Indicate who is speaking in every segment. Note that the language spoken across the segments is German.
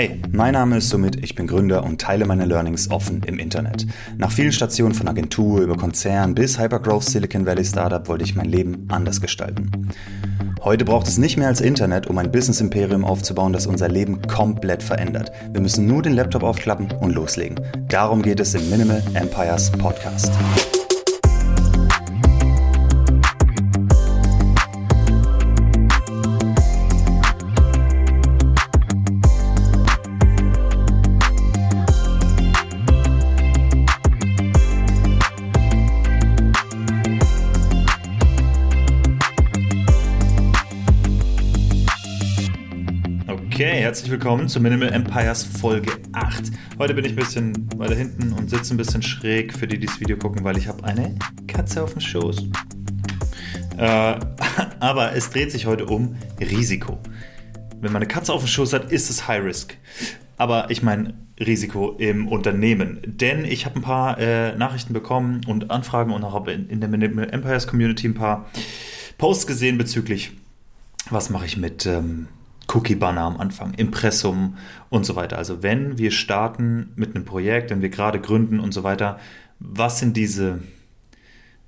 Speaker 1: Hey, mein Name ist Sumit, ich bin Gründer und teile meine Learnings offen im Internet. Nach vielen Stationen von Agentur über Konzern bis Hypergrowth Silicon Valley Startup wollte ich mein Leben anders gestalten. Heute braucht es nicht mehr als Internet, um ein Business-Imperium aufzubauen, das unser Leben komplett verändert. Wir müssen nur den Laptop aufklappen und loslegen. Darum geht es im Minimal Empires Podcast. Herzlich willkommen zu Minimal Empires Folge 8. Heute bin ich ein bisschen weiter hinten und sitze ein bisschen schräg für die, die das Video gucken, weil ich habe eine Katze auf dem Schoß. Äh, aber es dreht sich heute um Risiko. Wenn man eine Katze auf dem Schoß hat, ist es High Risk. Aber ich meine Risiko im Unternehmen. Denn ich habe ein paar äh, Nachrichten bekommen und Anfragen und auch in, in der Minimal Empires Community ein paar Posts gesehen bezüglich, was mache ich mit... Ähm, Cookie-Banner am Anfang, Impressum und so weiter. Also wenn wir starten mit einem Projekt, wenn wir gerade gründen und so weiter, was sind diese,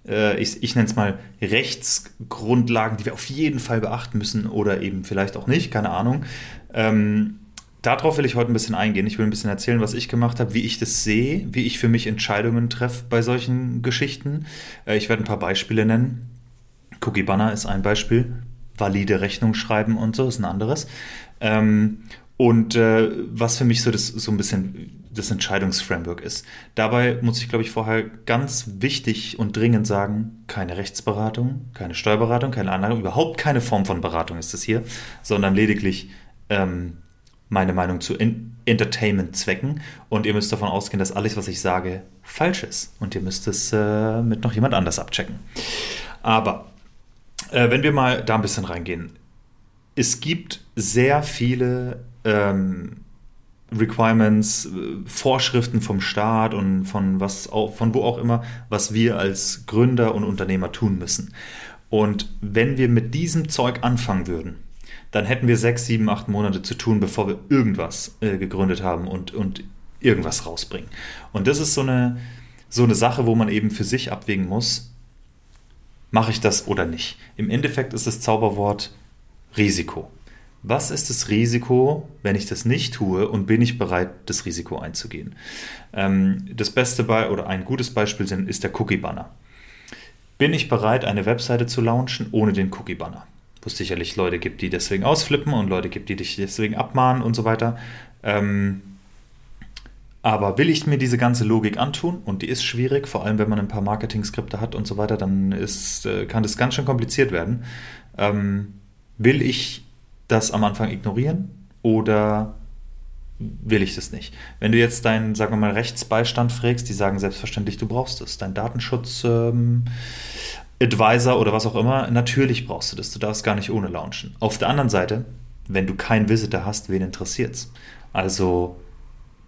Speaker 1: äh, ich, ich nenne es mal Rechtsgrundlagen, die wir auf jeden Fall beachten müssen oder eben vielleicht auch nicht, keine Ahnung. Ähm, darauf will ich heute ein bisschen eingehen. Ich will ein bisschen erzählen, was ich gemacht habe, wie ich das sehe, wie ich für mich Entscheidungen treffe bei solchen Geschichten. Äh, ich werde ein paar Beispiele nennen. Cookie Banner ist ein Beispiel valide Rechnung schreiben und so, ist ein anderes. Ähm, und äh, was für mich so, das, so ein bisschen das Entscheidungsframework ist. Dabei muss ich, glaube ich, vorher ganz wichtig und dringend sagen, keine Rechtsberatung, keine Steuerberatung, keine andere, überhaupt keine Form von Beratung ist es hier, sondern lediglich ähm, meine Meinung zu Entertainment-Zwecken. Und ihr müsst davon ausgehen, dass alles, was ich sage, falsch ist. Und ihr müsst es äh, mit noch jemand anders abchecken. Aber äh, wenn wir mal da ein bisschen reingehen. Es gibt sehr viele ähm, Requirements, äh, Vorschriften vom Staat und von was auch, von wo auch immer, was wir als Gründer und Unternehmer tun müssen. Und wenn wir mit diesem Zeug anfangen würden, dann hätten wir sechs, sieben, acht Monate zu tun, bevor wir irgendwas äh, gegründet haben und, und irgendwas rausbringen. Und das ist so eine, so eine Sache, wo man eben für sich abwägen muss, mache ich das oder nicht? Im Endeffekt ist das Zauberwort Risiko. Was ist das Risiko, wenn ich das nicht tue und bin ich bereit, das Risiko einzugehen? Ähm, das beste Be oder ein gutes Beispiel sind, ist der Cookie-Banner. Bin ich bereit, eine Webseite zu launchen ohne den Cookie-Banner? Wo es sicherlich Leute gibt, die deswegen ausflippen und Leute gibt, die dich deswegen abmahnen und so weiter. Ähm, aber will ich mir diese ganze Logik antun, und die ist schwierig, vor allem wenn man ein paar Marketing-Skripte hat und so weiter, dann ist, äh, kann das ganz schön kompliziert werden. Ähm, will ich das am Anfang ignorieren oder will ich das nicht? Wenn du jetzt deinen, sagen wir mal, Rechtsbeistand fragst, die sagen selbstverständlich, du brauchst es. Dein Datenschutz ähm, Advisor oder was auch immer, natürlich brauchst du das. Du darfst gar nicht ohne launchen. Auf der anderen Seite, wenn du keinen Visitor hast, wen interessiert's? Also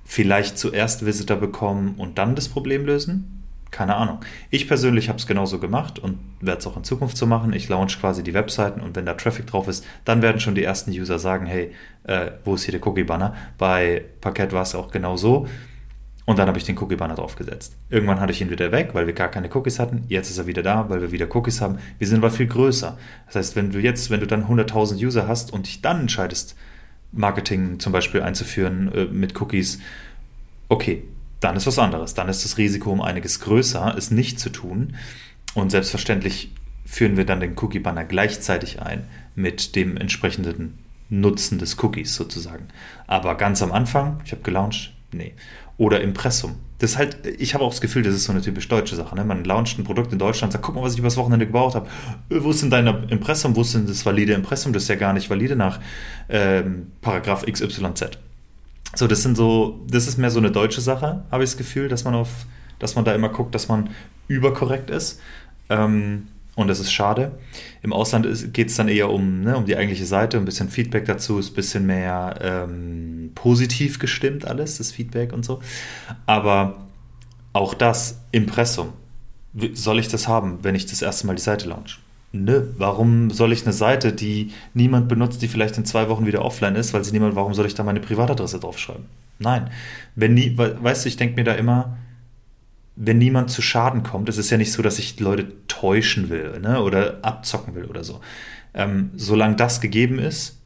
Speaker 1: vielleicht zuerst Visitor bekommen und dann das Problem lösen? Keine Ahnung. Ich persönlich habe es genauso gemacht und werde es auch in Zukunft so machen. Ich launch quasi die Webseiten und wenn da Traffic drauf ist, dann werden schon die ersten User sagen, hey, äh, wo ist hier der Cookie-Banner? Bei Parkett war es auch genau so. Und dann habe ich den Cookie-Banner draufgesetzt. Irgendwann hatte ich ihn wieder weg, weil wir gar keine Cookies hatten. Jetzt ist er wieder da, weil wir wieder Cookies haben. Wir sind aber viel größer. Das heißt, wenn du jetzt, wenn du dann 100.000 User hast und dich dann entscheidest, Marketing zum Beispiel einzuführen äh, mit Cookies, okay, dann ist was anderes. Dann ist das Risiko um einiges größer, es nicht zu tun. Und selbstverständlich führen wir dann den Cookie-Banner gleichzeitig ein mit dem entsprechenden Nutzen des Cookies sozusagen. Aber ganz am Anfang, ich habe gelauncht, nee. Oder Impressum. Das ist halt, ich habe auch das Gefühl, das ist so eine typisch deutsche Sache. Ne? Man launcht ein Produkt in Deutschland, sagt, guck mal, was ich übers Wochenende gebaut habe. Äh, wo ist denn dein Impressum? Wo ist denn das valide Impressum? Das ist ja gar nicht valide nach ähm, Paragraph XYZ. So, das sind so, das ist mehr so eine deutsche Sache, habe ich das Gefühl, dass man auf, dass man da immer guckt, dass man überkorrekt ist. Ähm, und das ist schade. Im Ausland geht es dann eher um, ne, um die eigentliche Seite, ein bisschen Feedback dazu, ist ein bisschen mehr ähm, positiv gestimmt alles, das Feedback und so. Aber auch das Impressum, soll ich das haben, wenn ich das erste Mal die Seite launch? nö, warum soll ich eine Seite, die niemand benutzt, die vielleicht in zwei Wochen wieder offline ist, weil sie niemand, warum soll ich da meine Privatadresse draufschreiben? Nein. Wenn nie, weißt du, ich denke mir da immer, wenn niemand zu Schaden kommt, es ist ja nicht so, dass ich Leute täuschen will ne, oder abzocken will oder so. Ähm, solange das gegeben ist,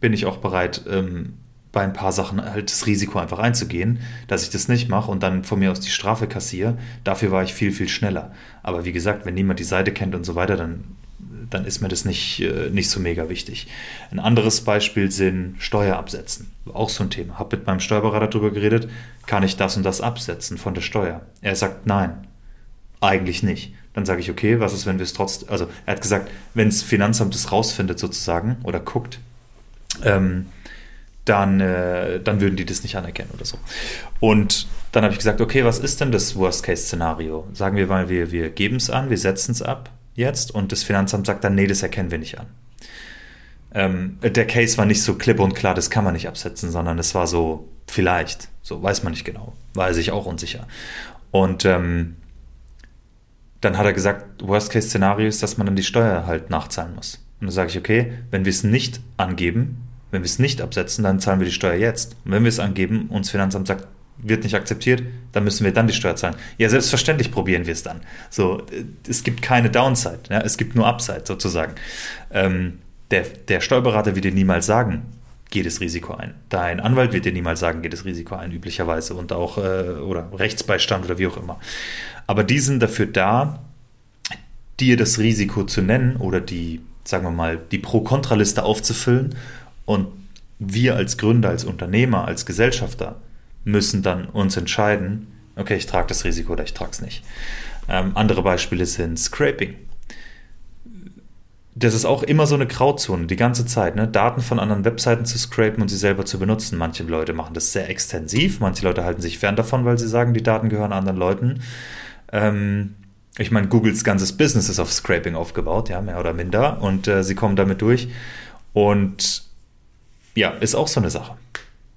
Speaker 1: bin ich auch bereit, ähm, bei ein paar Sachen halt das Risiko einfach einzugehen, dass ich das nicht mache und dann von mir aus die Strafe kassiere. Dafür war ich viel, viel schneller. Aber wie gesagt, wenn niemand die Seite kennt und so weiter, dann, dann ist mir das nicht, äh, nicht so mega wichtig. Ein anderes Beispiel sind Steuerabsätzen. Auch so ein Thema. Habe mit meinem Steuerberater darüber geredet, kann ich das und das absetzen von der Steuer? Er sagt nein, eigentlich nicht. Dann sage ich, okay, was ist, wenn wir es trotzdem, also er hat gesagt, wenn das Finanzamt es rausfindet sozusagen oder guckt, ähm, dann, äh, dann würden die das nicht anerkennen oder so. Und dann habe ich gesagt, okay, was ist denn das Worst-Case-Szenario? Sagen wir mal, wir, wir geben es an, wir setzen es ab jetzt und das Finanzamt sagt dann, nee, das erkennen wir nicht an. Ähm, der Case war nicht so klipp und klar, das kann man nicht absetzen, sondern es war so, vielleicht, so weiß man nicht genau, war er sich auch unsicher. Und ähm, dann hat er gesagt, Worst-Case-Szenario ist, dass man dann die Steuer halt nachzahlen muss. Und dann sage ich, okay, wenn wir es nicht angeben, wenn wir es nicht absetzen, dann zahlen wir die Steuer jetzt. Und wenn wir es angeben und das Finanzamt sagt, wird nicht akzeptiert, dann müssen wir dann die Steuer zahlen. Ja, selbstverständlich probieren wir es dann. So, es gibt keine Downside, ja, es gibt nur Upside sozusagen. Ähm, der, der Steuerberater wird dir niemals sagen, geht das Risiko ein. Dein Anwalt wird dir niemals sagen, geht das Risiko ein, üblicherweise. Und auch, äh, oder Rechtsbeistand oder wie auch immer. Aber die sind dafür da, dir das Risiko zu nennen oder die, sagen wir mal, die Pro-Kontra-Liste aufzufüllen und wir als Gründer, als Unternehmer, als Gesellschafter müssen dann uns entscheiden, okay, ich trage das Risiko oder ich trage es nicht. Ähm, andere Beispiele sind Scraping. Das ist auch immer so eine Grauzone, die ganze Zeit. Ne? Daten von anderen Webseiten zu scrapen und sie selber zu benutzen. Manche Leute machen das sehr extensiv, manche Leute halten sich fern davon, weil sie sagen, die Daten gehören anderen Leuten. Ähm, ich meine, Googles ganzes Business ist auf Scraping aufgebaut, ja, mehr oder minder. Und äh, sie kommen damit durch. Und ja, ist auch so eine Sache.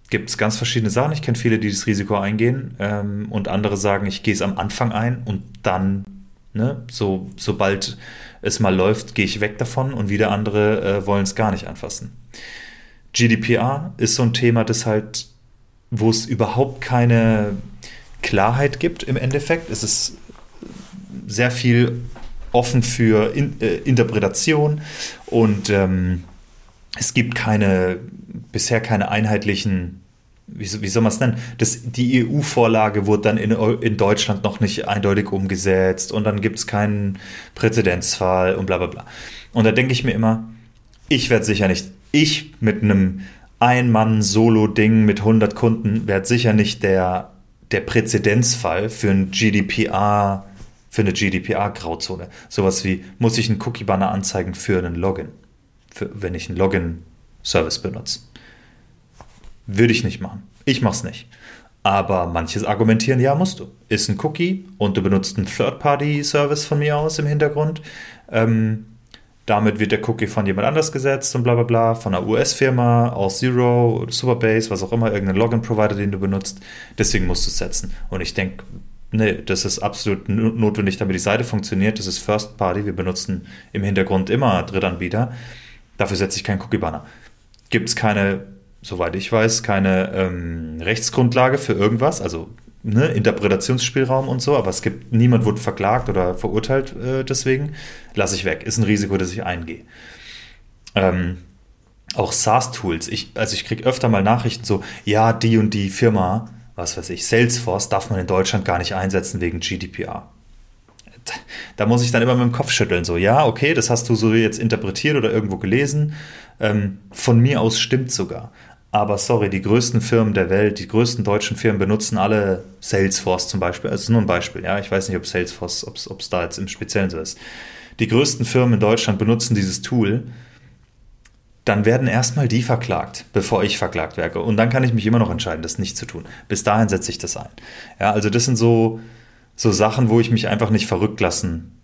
Speaker 1: Gibt es ganz verschiedene Sachen. Ich kenne viele, die das Risiko eingehen ähm, und andere sagen, ich gehe es am Anfang ein und dann, ne, so, sobald es mal läuft, gehe ich weg davon und wieder andere äh, wollen es gar nicht anfassen. GDPR ist so ein Thema, das halt, wo es überhaupt keine Klarheit gibt im Endeffekt. Es ist sehr viel offen für In äh, Interpretation und ähm, es gibt keine, bisher keine einheitlichen, wie, wie soll man es nennen? Das, die EU-Vorlage wurde dann in, in Deutschland noch nicht eindeutig umgesetzt und dann gibt es keinen Präzedenzfall und bla bla bla. Und da denke ich mir immer, ich werde sicher nicht, ich mit einem Ein-Mann-Solo-Ding mit 100 Kunden werde sicher nicht der, der Präzedenzfall für ein GDPR, für eine GDPR-Grauzone. Sowas wie, muss ich einen Cookie-Banner anzeigen für einen Login? für, wenn ich einen Login-Service benutze. Würde ich nicht machen. Ich mache es nicht. Aber manches argumentieren, ja, musst du. Ist ein Cookie und du benutzt einen Third-Party-Service von mir aus im Hintergrund. Ähm, damit wird der Cookie von jemand anders gesetzt und bla bla bla, von einer US-Firma, aus Zero, Superbase, was auch immer, irgendein Login-Provider, den du benutzt. Deswegen musst du es setzen. Und ich denke, nee, das ist absolut notwendig, damit die Seite funktioniert. Das ist First Party. Wir benutzen im Hintergrund immer Drittanbieter. Dafür setze ich keinen Cookie-Banner. Gibt es keine, soweit ich weiß, keine ähm, Rechtsgrundlage für irgendwas, also ne, Interpretationsspielraum und so, aber es gibt, niemand wurde verklagt oder verurteilt äh, deswegen. Lasse ich weg. Ist ein Risiko, das ich eingehe. Ähm, auch SaaS-Tools. Ich, also ich kriege öfter mal Nachrichten so, ja, die und die Firma, was weiß ich, Salesforce darf man in Deutschland gar nicht einsetzen wegen GDPR da muss ich dann immer mit dem Kopf schütteln, so, ja, okay, das hast du so jetzt interpretiert oder irgendwo gelesen. Ähm, von mir aus stimmt sogar. Aber sorry, die größten Firmen der Welt, die größten deutschen Firmen benutzen alle Salesforce zum Beispiel. Ist nur ein Beispiel, ja. Ich weiß nicht, ob Salesforce, ob es da jetzt im Speziellen so ist. Die größten Firmen in Deutschland benutzen dieses Tool. Dann werden erstmal die verklagt, bevor ich verklagt werde. Und dann kann ich mich immer noch entscheiden, das nicht zu tun. Bis dahin setze ich das ein. Ja, also das sind so, so Sachen, wo ich mich einfach nicht verrückt lassen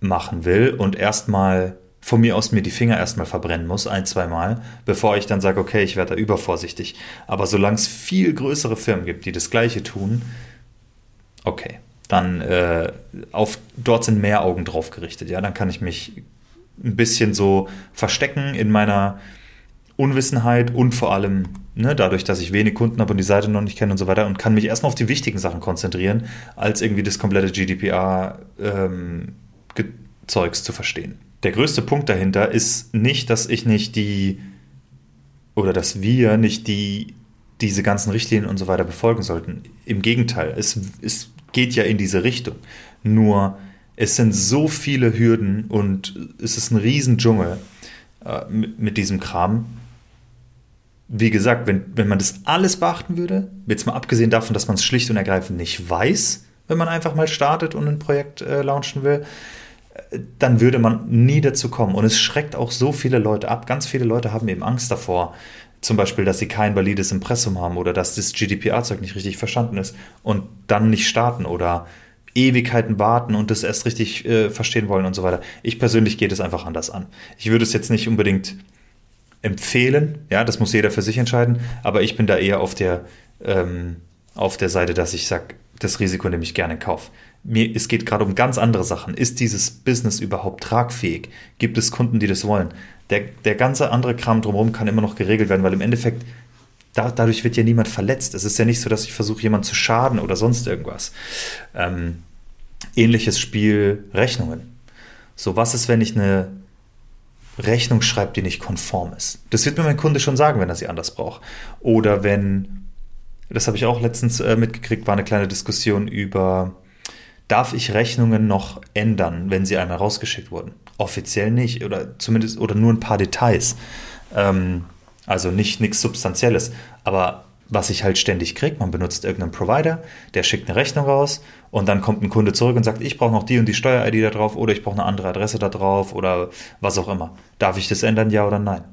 Speaker 1: machen will und erstmal von mir aus mir die Finger erstmal verbrennen muss, ein, zwei Mal, bevor ich dann sage, okay, ich werde da übervorsichtig. Aber solange es viel größere Firmen gibt, die das Gleiche tun, okay, dann äh, auf, dort sind mehr Augen drauf gerichtet, ja, dann kann ich mich ein bisschen so verstecken in meiner Unwissenheit und vor allem ne, dadurch, dass ich wenig Kunden habe und die Seite noch nicht kenne und so weiter und kann mich erstmal auf die wichtigen Sachen konzentrieren, als irgendwie das komplette GDPR-Zeugs ähm, zu verstehen. Der größte Punkt dahinter ist nicht, dass ich nicht die oder dass wir nicht die diese ganzen Richtlinien und so weiter befolgen sollten. Im Gegenteil, es, es geht ja in diese Richtung. Nur es sind so viele Hürden und es ist ein Riesendschungel äh, mit, mit diesem Kram, wie gesagt, wenn, wenn man das alles beachten würde, jetzt mal abgesehen davon, dass man es schlicht und ergreifend nicht weiß, wenn man einfach mal startet und ein Projekt äh, launchen will, dann würde man nie dazu kommen. Und es schreckt auch so viele Leute ab. Ganz viele Leute haben eben Angst davor, zum Beispiel, dass sie kein valides Impressum haben oder dass das GDPR-Zeug nicht richtig verstanden ist und dann nicht starten oder Ewigkeiten warten und das erst richtig äh, verstehen wollen und so weiter. Ich persönlich gehe das einfach anders an. Ich würde es jetzt nicht unbedingt empfehlen. Ja, das muss jeder für sich entscheiden. Aber ich bin da eher auf der, ähm, auf der Seite, dass ich sage, das Risiko nehme ich gerne in Kauf. Mir, es geht gerade um ganz andere Sachen. Ist dieses Business überhaupt tragfähig? Gibt es Kunden, die das wollen? Der, der ganze andere Kram drumherum kann immer noch geregelt werden, weil im Endeffekt da, dadurch wird ja niemand verletzt. Es ist ja nicht so, dass ich versuche, jemanden zu schaden oder sonst irgendwas. Ähm, ähnliches Spiel Rechnungen. So, was ist, wenn ich eine Rechnung schreibt, die nicht konform ist. Das wird mir mein Kunde schon sagen, wenn er sie anders braucht. Oder wenn, das habe ich auch letztens äh, mitgekriegt, war eine kleine Diskussion über, darf ich Rechnungen noch ändern, wenn sie einmal rausgeschickt wurden? Offiziell nicht oder zumindest oder nur ein paar Details. Ähm, also nicht nichts Substanzielles. Aber was ich halt ständig kriege. Man benutzt irgendeinen Provider, der schickt eine Rechnung raus und dann kommt ein Kunde zurück und sagt, ich brauche noch die und die Steuer-ID da drauf oder ich brauche eine andere Adresse da drauf oder was auch immer. Darf ich das ändern, ja oder nein?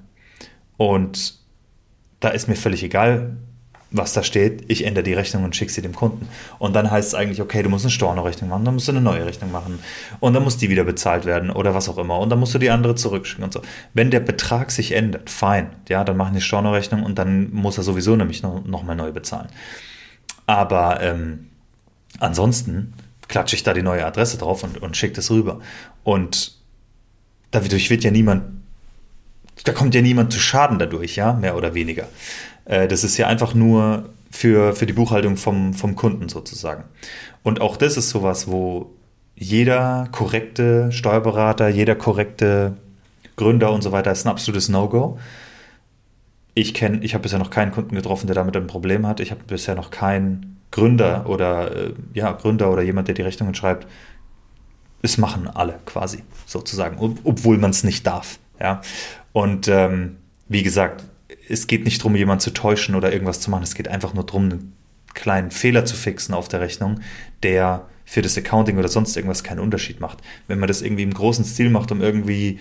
Speaker 1: Und da ist mir völlig egal, was da steht, ich ändere die Rechnung und schicke sie dem Kunden. Und dann heißt es eigentlich, okay, du musst eine Storno-Rechnung machen, dann musst du eine neue Rechnung machen und dann muss die wieder bezahlt werden oder was auch immer und dann musst du die andere zurückschicken und so. Wenn der Betrag sich ändert, fein, ja, dann machen die Storno-Rechnung und dann muss er sowieso nämlich noch, noch neu bezahlen. Aber ähm, ansonsten klatsche ich da die neue Adresse drauf und, und schicke das rüber. Und dadurch wird ja niemand, da kommt ja niemand zu Schaden dadurch, ja, mehr oder weniger. Äh, das ist ja einfach nur für, für die Buchhaltung vom, vom Kunden sozusagen. Und auch das ist sowas, wo jeder korrekte Steuerberater, jeder korrekte Gründer und so weiter ist ein absolutes No-Go. Ich kenne, ich habe bisher noch keinen Kunden getroffen, der damit ein Problem hat. Ich habe bisher noch keinen Gründer oder äh, ja Gründer oder jemand, der die Rechnungen schreibt. Es machen alle quasi sozusagen, ob, obwohl man es nicht darf. Ja und ähm, wie gesagt, es geht nicht darum, jemanden zu täuschen oder irgendwas zu machen. Es geht einfach nur darum, einen kleinen Fehler zu fixen auf der Rechnung, der für das Accounting oder sonst irgendwas keinen Unterschied macht. Wenn man das irgendwie im großen Stil macht, um irgendwie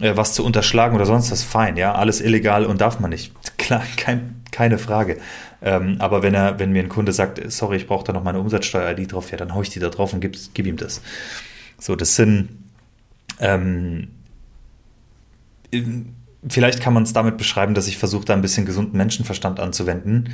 Speaker 1: äh, was zu unterschlagen oder sonst was, fein, ja, alles illegal und darf man nicht. Klar, kein, keine Frage. Ähm, aber wenn er, wenn mir ein Kunde sagt, sorry, ich brauche da noch meine Umsatzsteuer-ID drauf, ja, dann haue ich die da drauf und gib, gib ihm das. So, das sind ähm, vielleicht kann man es damit beschreiben, dass ich versuche, da ein bisschen gesunden Menschenverstand anzuwenden,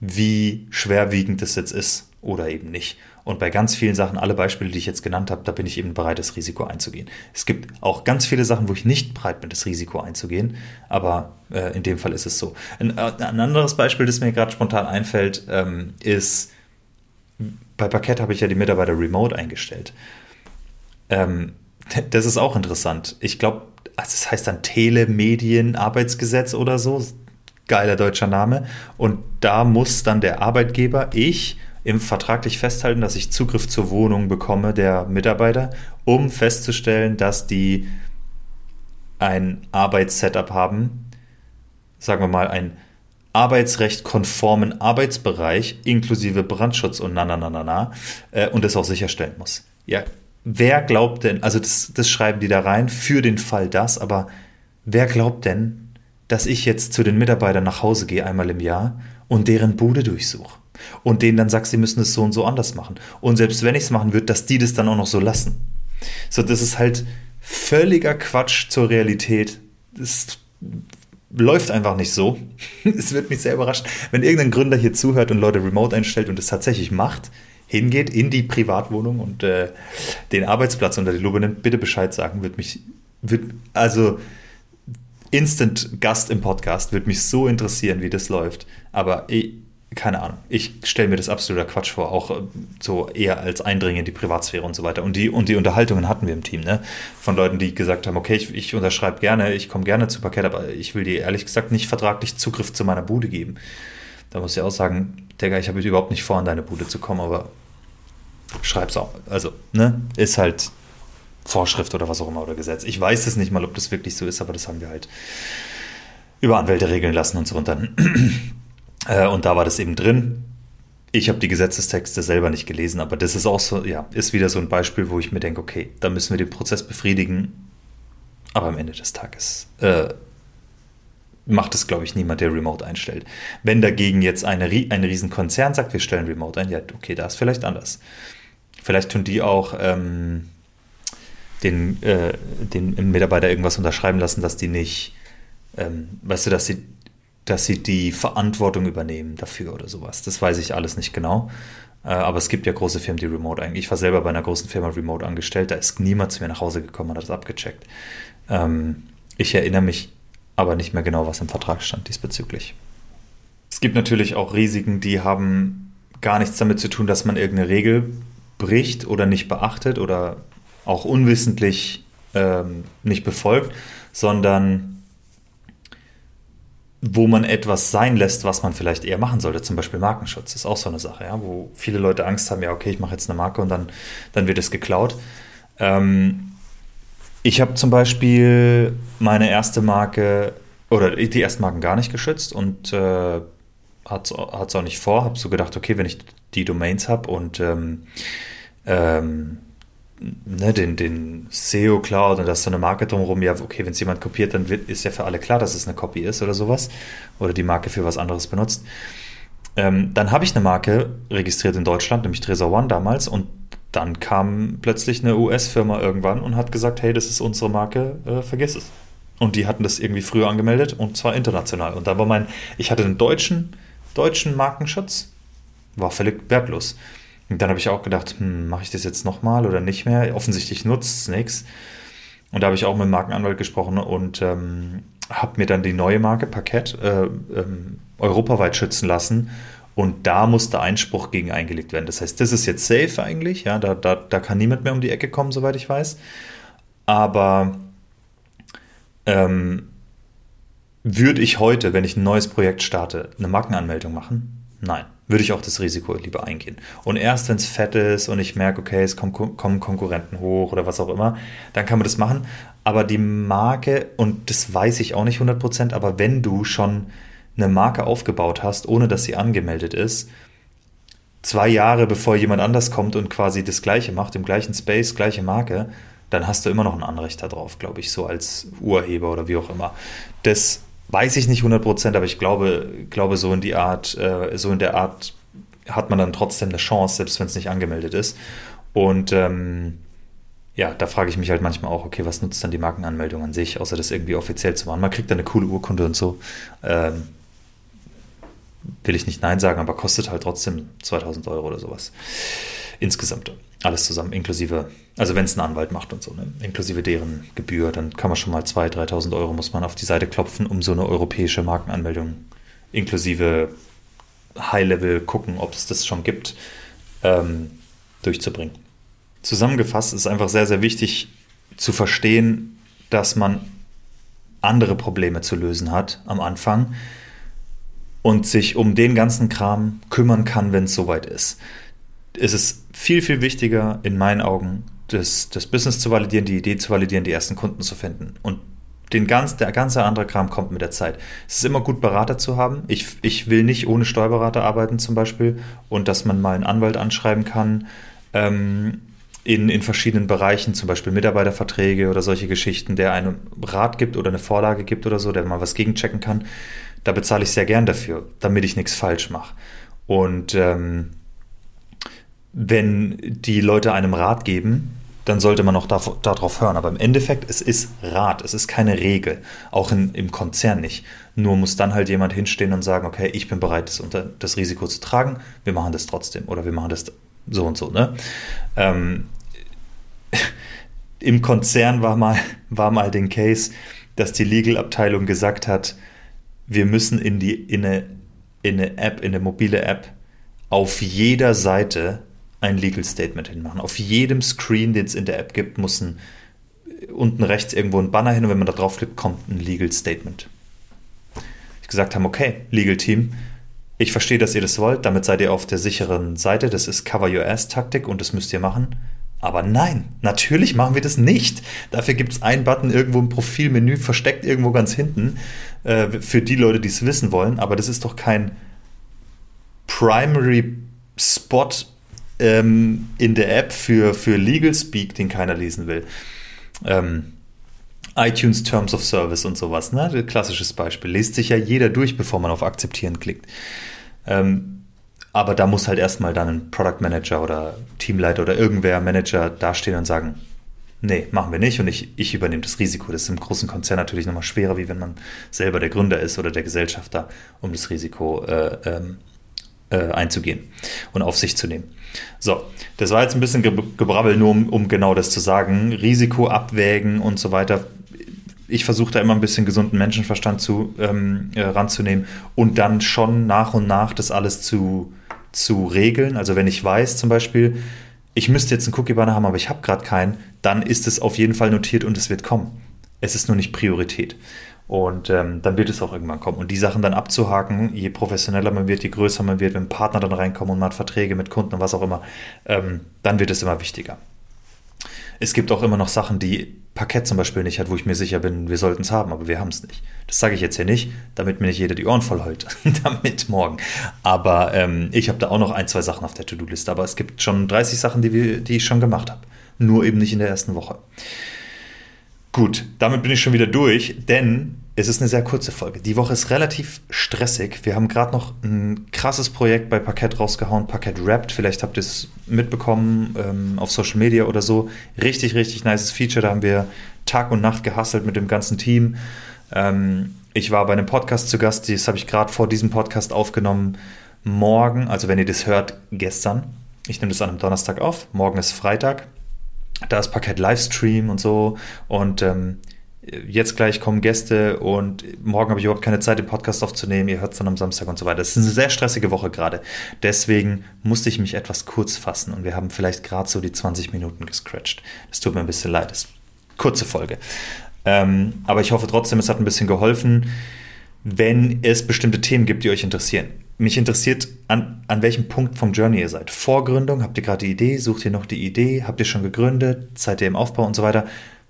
Speaker 1: wie schwerwiegend das jetzt ist oder eben nicht. Und bei ganz vielen Sachen, alle Beispiele, die ich jetzt genannt habe, da bin ich eben bereit, das Risiko einzugehen. Es gibt auch ganz viele Sachen, wo ich nicht bereit bin, das Risiko einzugehen, aber äh, in dem Fall ist es so. Ein, äh, ein anderes Beispiel, das mir gerade spontan einfällt, ähm, ist, bei Parkett habe ich ja die Mitarbeiter remote eingestellt. Ähm, das ist auch interessant. Ich glaube, also das heißt dann Telemedienarbeitsgesetz oder so. Geiler deutscher Name. Und da muss dann der Arbeitgeber, ich, im vertraglich festhalten, dass ich Zugriff zur Wohnung bekomme der Mitarbeiter, um festzustellen, dass die ein Arbeitssetup haben, sagen wir mal, ein arbeitsrecht konformen Arbeitsbereich inklusive Brandschutz und na na na na na äh, und das auch sicherstellen muss. Ja, wer glaubt denn, also das, das schreiben die da rein, für den Fall das, aber wer glaubt denn, dass ich jetzt zu den Mitarbeitern nach Hause gehe einmal im Jahr und deren Bude durchsuche? Und denen dann sag, sie müssen es so und so anders machen. Und selbst wenn ich es machen würde, dass die das dann auch noch so lassen. So, das ist halt völliger Quatsch zur Realität. Das läuft einfach nicht so. Es wird mich sehr überraschen, wenn irgendein Gründer hier zuhört und Leute remote einstellt und es tatsächlich macht hingeht in die Privatwohnung und äh, den Arbeitsplatz unter die Lupe nimmt, bitte Bescheid sagen, würde mich wird, also Instant Gast im Podcast, würde mich so interessieren, wie das läuft. Aber ich, keine Ahnung, ich stelle mir das absoluter Quatsch vor, auch äh, so eher als Eindringen in die Privatsphäre und so weiter. Und die, und die Unterhaltungen hatten wir im Team, ne? Von Leuten, die gesagt haben, okay, ich, ich unterschreibe gerne, ich komme gerne zu Parkett, aber ich will dir ehrlich gesagt nicht vertraglich Zugriff zu meiner Bude geben. Da muss ich auch sagen, Digga, ich habe überhaupt nicht vor, an deine Bude zu kommen, aber schreib's auch. Also, ne? Ist halt Vorschrift oder was auch immer oder Gesetz. Ich weiß es nicht mal, ob das wirklich so ist, aber das haben wir halt über Anwälte regeln lassen und so. Und dann, äh, und da war das eben drin. Ich habe die Gesetzestexte selber nicht gelesen, aber das ist auch so, ja, ist wieder so ein Beispiel, wo ich mir denke, okay, da müssen wir den Prozess befriedigen. Aber am Ende des Tages äh, macht es, glaube ich, niemand, der Remote einstellt. Wenn dagegen jetzt eine, ein Riesenkonzern sagt, wir stellen Remote ein, ja, okay, da ist vielleicht anders. Vielleicht tun die auch ähm, den, äh, den Mitarbeiter irgendwas unterschreiben lassen, dass die nicht, ähm, weißt du, dass sie, dass sie die Verantwortung übernehmen dafür oder sowas. Das weiß ich alles nicht genau. Äh, aber es gibt ja große Firmen, die remote eigentlich. Ich war selber bei einer großen Firma remote angestellt, da ist niemand zu mir nach Hause gekommen und hat das abgecheckt. Ähm, ich erinnere mich aber nicht mehr genau, was im Vertrag stand diesbezüglich. Es gibt natürlich auch Risiken, die haben gar nichts damit zu tun, dass man irgendeine Regel bricht oder nicht beachtet oder auch unwissentlich ähm, nicht befolgt, sondern wo man etwas sein lässt, was man vielleicht eher machen sollte. Zum Beispiel Markenschutz ist auch so eine Sache, ja, wo viele Leute Angst haben, ja, okay, ich mache jetzt eine Marke und dann, dann wird es geklaut. Ähm, ich habe zum Beispiel meine erste Marke oder die ersten Marken gar nicht geschützt und äh, hat es auch nicht vor. Habe so gedacht, okay, wenn ich die Domains habe und ähm, ähm, ne, den, den SEO Cloud und da ist so eine Marke drumherum, ja, okay, wenn es jemand kopiert, dann wird, ist ja für alle klar, dass es eine Copy ist oder sowas oder die Marke für was anderes benutzt. Ähm, dann habe ich eine Marke registriert in Deutschland, nämlich Tresor One damals und dann kam plötzlich eine US-Firma irgendwann und hat gesagt, hey, das ist unsere Marke, äh, vergiss es. Und die hatten das irgendwie früher angemeldet und zwar international. Und da war mein, ich hatte einen deutschen, deutschen Markenschutz, war völlig wertlos. Und dann habe ich auch gedacht, hm, mache ich das jetzt nochmal oder nicht mehr? Offensichtlich nutzt es nichts. Und da habe ich auch mit dem Markenanwalt gesprochen und ähm, habe mir dann die neue Marke Parkett äh, ähm, europaweit schützen lassen. Und da musste Einspruch gegen eingelegt werden. Das heißt, das ist jetzt safe eigentlich. Ja, da, da, da kann niemand mehr um die Ecke kommen, soweit ich weiß. Aber ähm, würde ich heute, wenn ich ein neues Projekt starte, eine Markenanmeldung machen? Nein würde ich auch das Risiko lieber eingehen. Und erst wenn es fett ist und ich merke, okay, es kommen, kommen Konkurrenten hoch oder was auch immer, dann kann man das machen. Aber die Marke, und das weiß ich auch nicht 100%, aber wenn du schon eine Marke aufgebaut hast, ohne dass sie angemeldet ist, zwei Jahre bevor jemand anders kommt und quasi das gleiche macht, im gleichen Space, gleiche Marke, dann hast du immer noch ein Anrecht darauf, glaube ich, so als Urheber oder wie auch immer. Das Weiß ich nicht 100%, aber ich glaube, glaube so in die Art, äh, so in der Art hat man dann trotzdem eine Chance, selbst wenn es nicht angemeldet ist. Und ähm, ja, da frage ich mich halt manchmal auch, okay, was nutzt dann die Markenanmeldung an sich, außer das irgendwie offiziell zu machen? Man kriegt dann eine coole Urkunde und so. Ähm, will ich nicht Nein sagen, aber kostet halt trotzdem 2000 Euro oder sowas. Insgesamt. Alles zusammen, inklusive, also wenn es ein Anwalt macht und so, ne? inklusive deren Gebühr, dann kann man schon mal 2.000, 3.000 Euro muss man auf die Seite klopfen, um so eine europäische Markenanmeldung inklusive High-Level gucken, ob es das schon gibt, ähm, durchzubringen. Zusammengefasst ist einfach sehr, sehr wichtig zu verstehen, dass man andere Probleme zu lösen hat am Anfang und sich um den ganzen Kram kümmern kann, wenn es soweit ist ist es viel, viel wichtiger in meinen Augen, das, das Business zu validieren, die Idee zu validieren, die ersten Kunden zu finden. Und den ganz, der ganze andere Kram kommt mit der Zeit. Es ist immer gut, Berater zu haben. Ich, ich will nicht ohne Steuerberater arbeiten zum Beispiel und dass man mal einen Anwalt anschreiben kann ähm, in, in verschiedenen Bereichen, zum Beispiel Mitarbeiterverträge oder solche Geschichten, der einen Rat gibt oder eine Vorlage gibt oder so, der mal was gegenchecken kann. Da bezahle ich sehr gern dafür, damit ich nichts falsch mache. Und ähm, wenn die Leute einem Rat geben, dann sollte man auch darauf hören. Aber im Endeffekt, es ist Rat, es ist keine Regel. Auch in, im Konzern nicht. Nur muss dann halt jemand hinstehen und sagen, okay, ich bin bereit, das, unter, das Risiko zu tragen, wir machen das trotzdem oder wir machen das so und so. Ne? Ähm, im Konzern war mal, war mal den Case, dass die Legal-Abteilung gesagt hat, wir müssen in, die, in, eine, in eine App, in eine mobile App, auf jeder Seite ein Legal Statement hinmachen. Auf jedem Screen, den es in der App gibt, muss ein, unten rechts irgendwo ein Banner hin und wenn man da draufklickt, kommt ein Legal Statement. Ich gesagt haben, okay, Legal Team, ich verstehe, dass ihr das wollt, damit seid ihr auf der sicheren Seite, das ist Cover Your Ass Taktik und das müsst ihr machen. Aber nein, natürlich machen wir das nicht. Dafür gibt es einen Button irgendwo im Profilmenü, versteckt irgendwo ganz hinten, äh, für die Leute, die es wissen wollen. Aber das ist doch kein Primary Spot ähm, in der App für, für Legal Speak, den keiner lesen will. Ähm, iTunes Terms of Service und sowas, ne? Klassisches Beispiel. Lest sich ja jeder durch, bevor man auf Akzeptieren klickt. Ähm, aber da muss halt erstmal dann ein Product Manager oder Teamleiter oder irgendwer Manager dastehen und sagen, nee, machen wir nicht und ich, ich übernehme das Risiko. Das ist im großen Konzern natürlich nochmal schwerer, wie wenn man selber der Gründer ist oder der Gesellschafter, um das Risiko äh, ähm, äh, einzugehen und auf sich zu nehmen. So, das war jetzt ein bisschen Gebrabbel, nur um, um genau das zu sagen. Risiko abwägen und so weiter ich versuche da immer ein bisschen gesunden Menschenverstand zu, ähm, äh, ranzunehmen und dann schon nach und nach das alles zu, zu regeln. Also wenn ich weiß zum Beispiel, ich müsste jetzt einen Cookie-Banner haben, aber ich habe gerade keinen, dann ist es auf jeden Fall notiert und es wird kommen. Es ist nur nicht Priorität. Und ähm, dann wird es auch irgendwann kommen. Und die Sachen dann abzuhaken, je professioneller man wird, je größer man wird, wenn Partner dann reinkommen und man hat Verträge mit Kunden und was auch immer, ähm, dann wird es immer wichtiger. Es gibt auch immer noch Sachen, die Parkett zum Beispiel nicht hat, wo ich mir sicher bin, wir sollten es haben, aber wir haben es nicht. Das sage ich jetzt hier nicht, damit mir nicht jeder die Ohren voll heult, damit morgen. Aber ähm, ich habe da auch noch ein, zwei Sachen auf der To-Do-Liste. Aber es gibt schon 30 Sachen, die, wir, die ich schon gemacht habe. Nur eben nicht in der ersten Woche. Gut, damit bin ich schon wieder durch, denn es ist eine sehr kurze Folge. Die Woche ist relativ stressig. Wir haben gerade noch ein krasses Projekt bei Parkett rausgehauen, Parkett Wrapped. Vielleicht habt ihr es mitbekommen ähm, auf Social Media oder so. Richtig, richtig nices Feature. Da haben wir Tag und Nacht gehasselt mit dem ganzen Team. Ähm, ich war bei einem Podcast zu Gast, das habe ich gerade vor diesem Podcast aufgenommen. Morgen, also wenn ihr das hört, gestern. Ich nehme das an einem Donnerstag auf. Morgen ist Freitag. Da ist Parkett Livestream und so. Und ähm, jetzt gleich kommen Gäste und morgen habe ich überhaupt keine Zeit, den Podcast aufzunehmen. Ihr hört es dann am Samstag und so weiter. Es ist eine sehr stressige Woche gerade. Deswegen musste ich mich etwas kurz fassen und wir haben vielleicht gerade so die 20 Minuten gescratcht. Das tut mir ein bisschen leid. Das ist eine kurze Folge. Ähm, aber ich hoffe trotzdem, es hat ein bisschen geholfen, wenn es bestimmte Themen gibt, die euch interessieren. Mich interessiert, an, an welchem Punkt vom Journey ihr seid. Vorgründung, habt ihr gerade die Idee, sucht ihr noch die Idee, habt ihr schon gegründet, seid ihr im Aufbau und so weiter.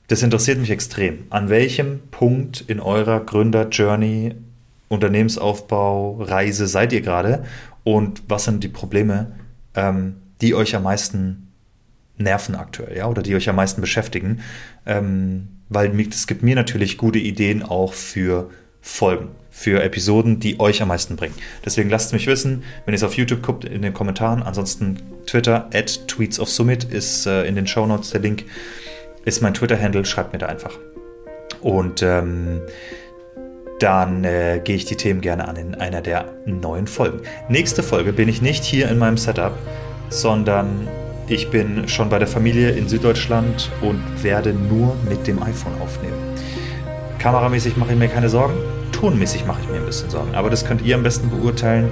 Speaker 1: Das interessiert mich extrem. An welchem Punkt in eurer Gründer-Journey, Unternehmensaufbau, Reise seid ihr gerade? Und was sind die Probleme, ähm, die euch am meisten nerven aktuell, ja, oder die euch am meisten beschäftigen? Ähm, weil es gibt mir natürlich gute Ideen auch für Folgen, für Episoden, die euch am meisten bringen. Deswegen lasst es mich wissen, wenn ihr es auf YouTube guckt, in den Kommentaren. Ansonsten Twitter, at Tweets of Summit ist äh, in den Show Notes der Link ist mein Twitter-Handle, schreibt mir da einfach. Und ähm, dann äh, gehe ich die Themen gerne an in einer der neuen Folgen. Nächste Folge bin ich nicht hier in meinem Setup, sondern ich bin schon bei der Familie in Süddeutschland und werde nur mit dem iPhone aufnehmen. Kameramäßig mache ich mir keine Sorgen, tonmäßig mache ich mir ein bisschen Sorgen. Aber das könnt ihr am besten beurteilen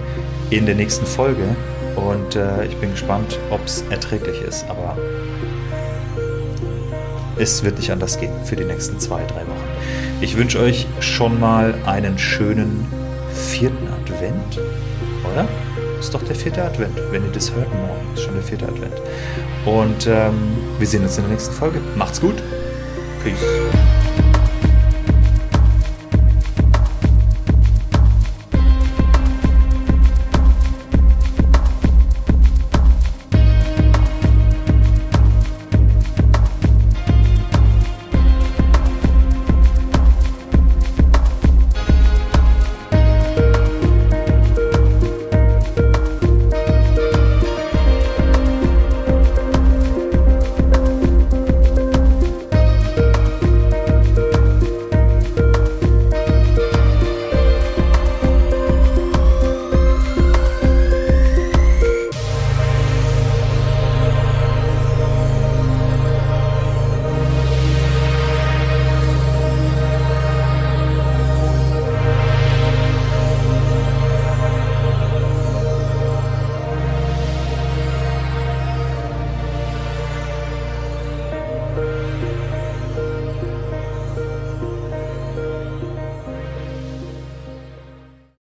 Speaker 1: in der nächsten Folge. Und äh, ich bin gespannt, ob es erträglich ist. Aber es wird nicht anders gehen für die nächsten zwei, drei Wochen. Ich wünsche euch schon mal einen schönen vierten Advent, oder? Ist doch der vierte Advent. Wenn ihr das hört, morgen ist schon der vierte Advent. Und ähm, wir sehen uns in der nächsten Folge. Macht's gut. Peace.